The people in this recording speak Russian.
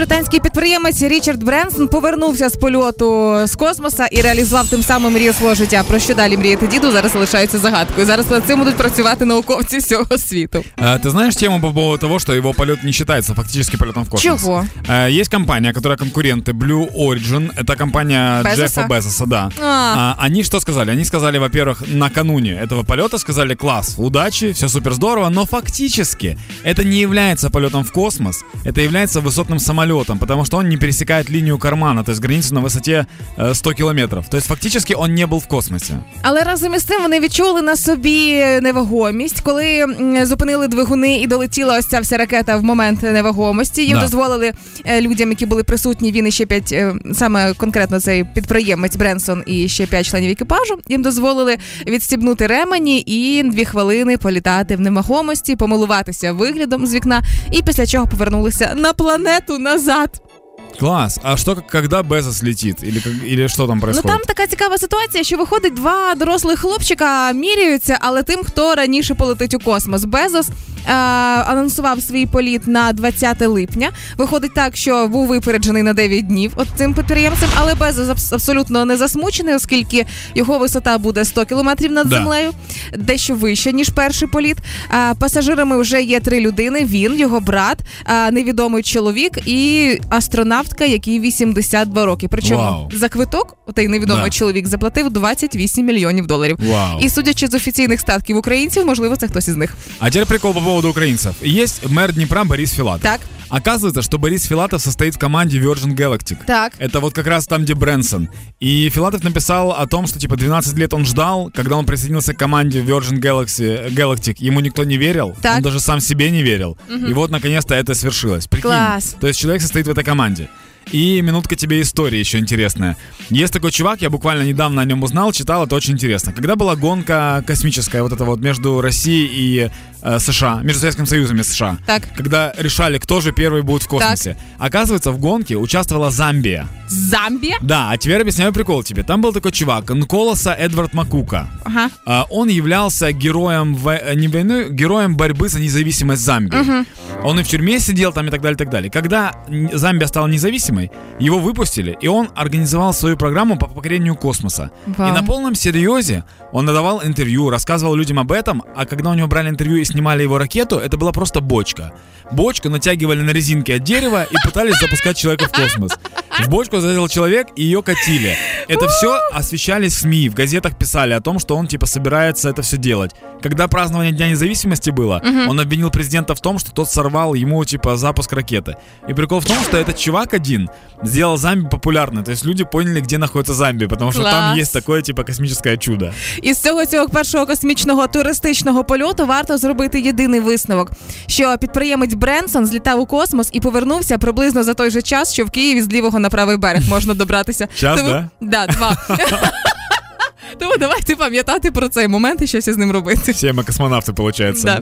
британський підприємець Річард Бренсон повернувся з польоту з космоса і реалізував тим самим мрію свого життя. Про що далі мріяти діду зараз залишається загадкою. Зараз над цим будуть працювати науковці всього світу. А, ты знаешь тему по поводу того, что его полет не считается фактически полетом в космос? Чего? А, есть компания, которая конкуренты Blue Origin. Это компания Безоса? Джеффа Безоса, да. А. А, они что сказали? Они сказали, во-первых, накануне этого полета сказали, класс, удачи, все супер здорово, но фактически это не является полетом в космос, это является высотным самолетом, потому что он не пересекает линию кармана, то есть границу на высоте э, 100 километров. То есть фактически он не был в космосе. Але разом із тим вони відчули на собі невагомість, коли м, зупинили двигуни і долетіла ось ця вся ракета в момент невагомості. Їм Да. дозволили е, людям, які були присутні. Він і ще п'ять е, саме конкретно цей підприємець Бренсон і ще п'ять членів екіпажу. Їм дозволили відстібнути ремені і дві хвилини політати в невагомості, помилуватися виглядом з вікна, і після чого повернулися на планету Exato. Класс. А что, к- когда Безос летит? Или, или что там Ну там така цікава ситуація, що виходить два дорослих хлопчика міряються, але тим, хто раніше полетить у космос. Безос е, анонсував свій політ на 20 липня. Виходить так, що був випереджений на 9 днів от цим підприємцем, але Безос абс- абсолютно не засмучений, оскільки його висота буде 100 кілометрів над Да. землею, дещо вище ніж перший політ. Е, пасажирами вже є три людини: він, його брат, е, невідомий чоловік і астронавтка, якій 82 роки. Причому Вау. за квиток той невідомий Да. чоловік заплатив 28 мільйонів доларів. Вау. І судячи з офіційних статків українців, можливо, це хтось із них. А теперь прикол по поводу украинцев. Есть мэр Днепра Борис Филатов. Так, Оказывается, что Борис Филатов состоит в команде Virgin Galactic. так. Это вот как раз там, где Брэнсон. И Филатов написал о том, что типа 12 лет он ждал, когда он присоединился к команде Virgin Galaxy, Galactic. Ему никто не верил, Так. он даже сам себе не верил. И вот наконец-то это свершилось. Прикинь. Класс. То есть человек состоит в этой команде. И минутка тебе истории еще интересная. Есть такой чувак, я буквально недавно о нем узнал, читал, это очень интересно. Когда была гонка космическая, вот это вот между Россией и э, США, между Советским Союзом и США, Так. когда решали, кто же первый будет в космосе, оказывается, в гонке участвовала Замбия. Замбія? Да, а теперь объясняю прикол тебе. Там был такой чувак, Нколоса Эдвард Макука. Ага. А, Он являлся героем, во- э, не войны, героем борьбы за независимость Замбии. Он и в тюрьме сидел там и так далее, и так далее. Когда Замбия стала независимой, его выпустили, и он организовал свою программу по покорению космоса. Вау. И на полном серьезе он надавал интервью, рассказывал людям об этом, а когда у него брали интервью и снимали его ракету, это была просто бочка. Бочку натягивали на резинке от дерева и пытались запускать человека в космос. В бочку залезал человек и ее катили. Это все освещались в СМИ, в газетах писали о том, что он типа собирается это все делать. Когда празднование Дня независимости было, он обвинил президента в том, что тот сорвал ему типа запуск ракеты. И прикол в том, что этот чувак один сделал Замби популярной. То есть люди поняли, где находится Замби, потому что там Класс. есть такое типа космическое чудо. Із цього цього першого космічного туристичного польоту варто зробити єдиний висновок, що підприємець Бренсон злітав у космос і повернувся приблизно за той же час, що в Києві з лівого на правий берег можна добратися. Час, Тому, да? Да, два. Тому давайте пам'ятати про цей момент і щось із ним робити. Все мы космонавты, получается. Да.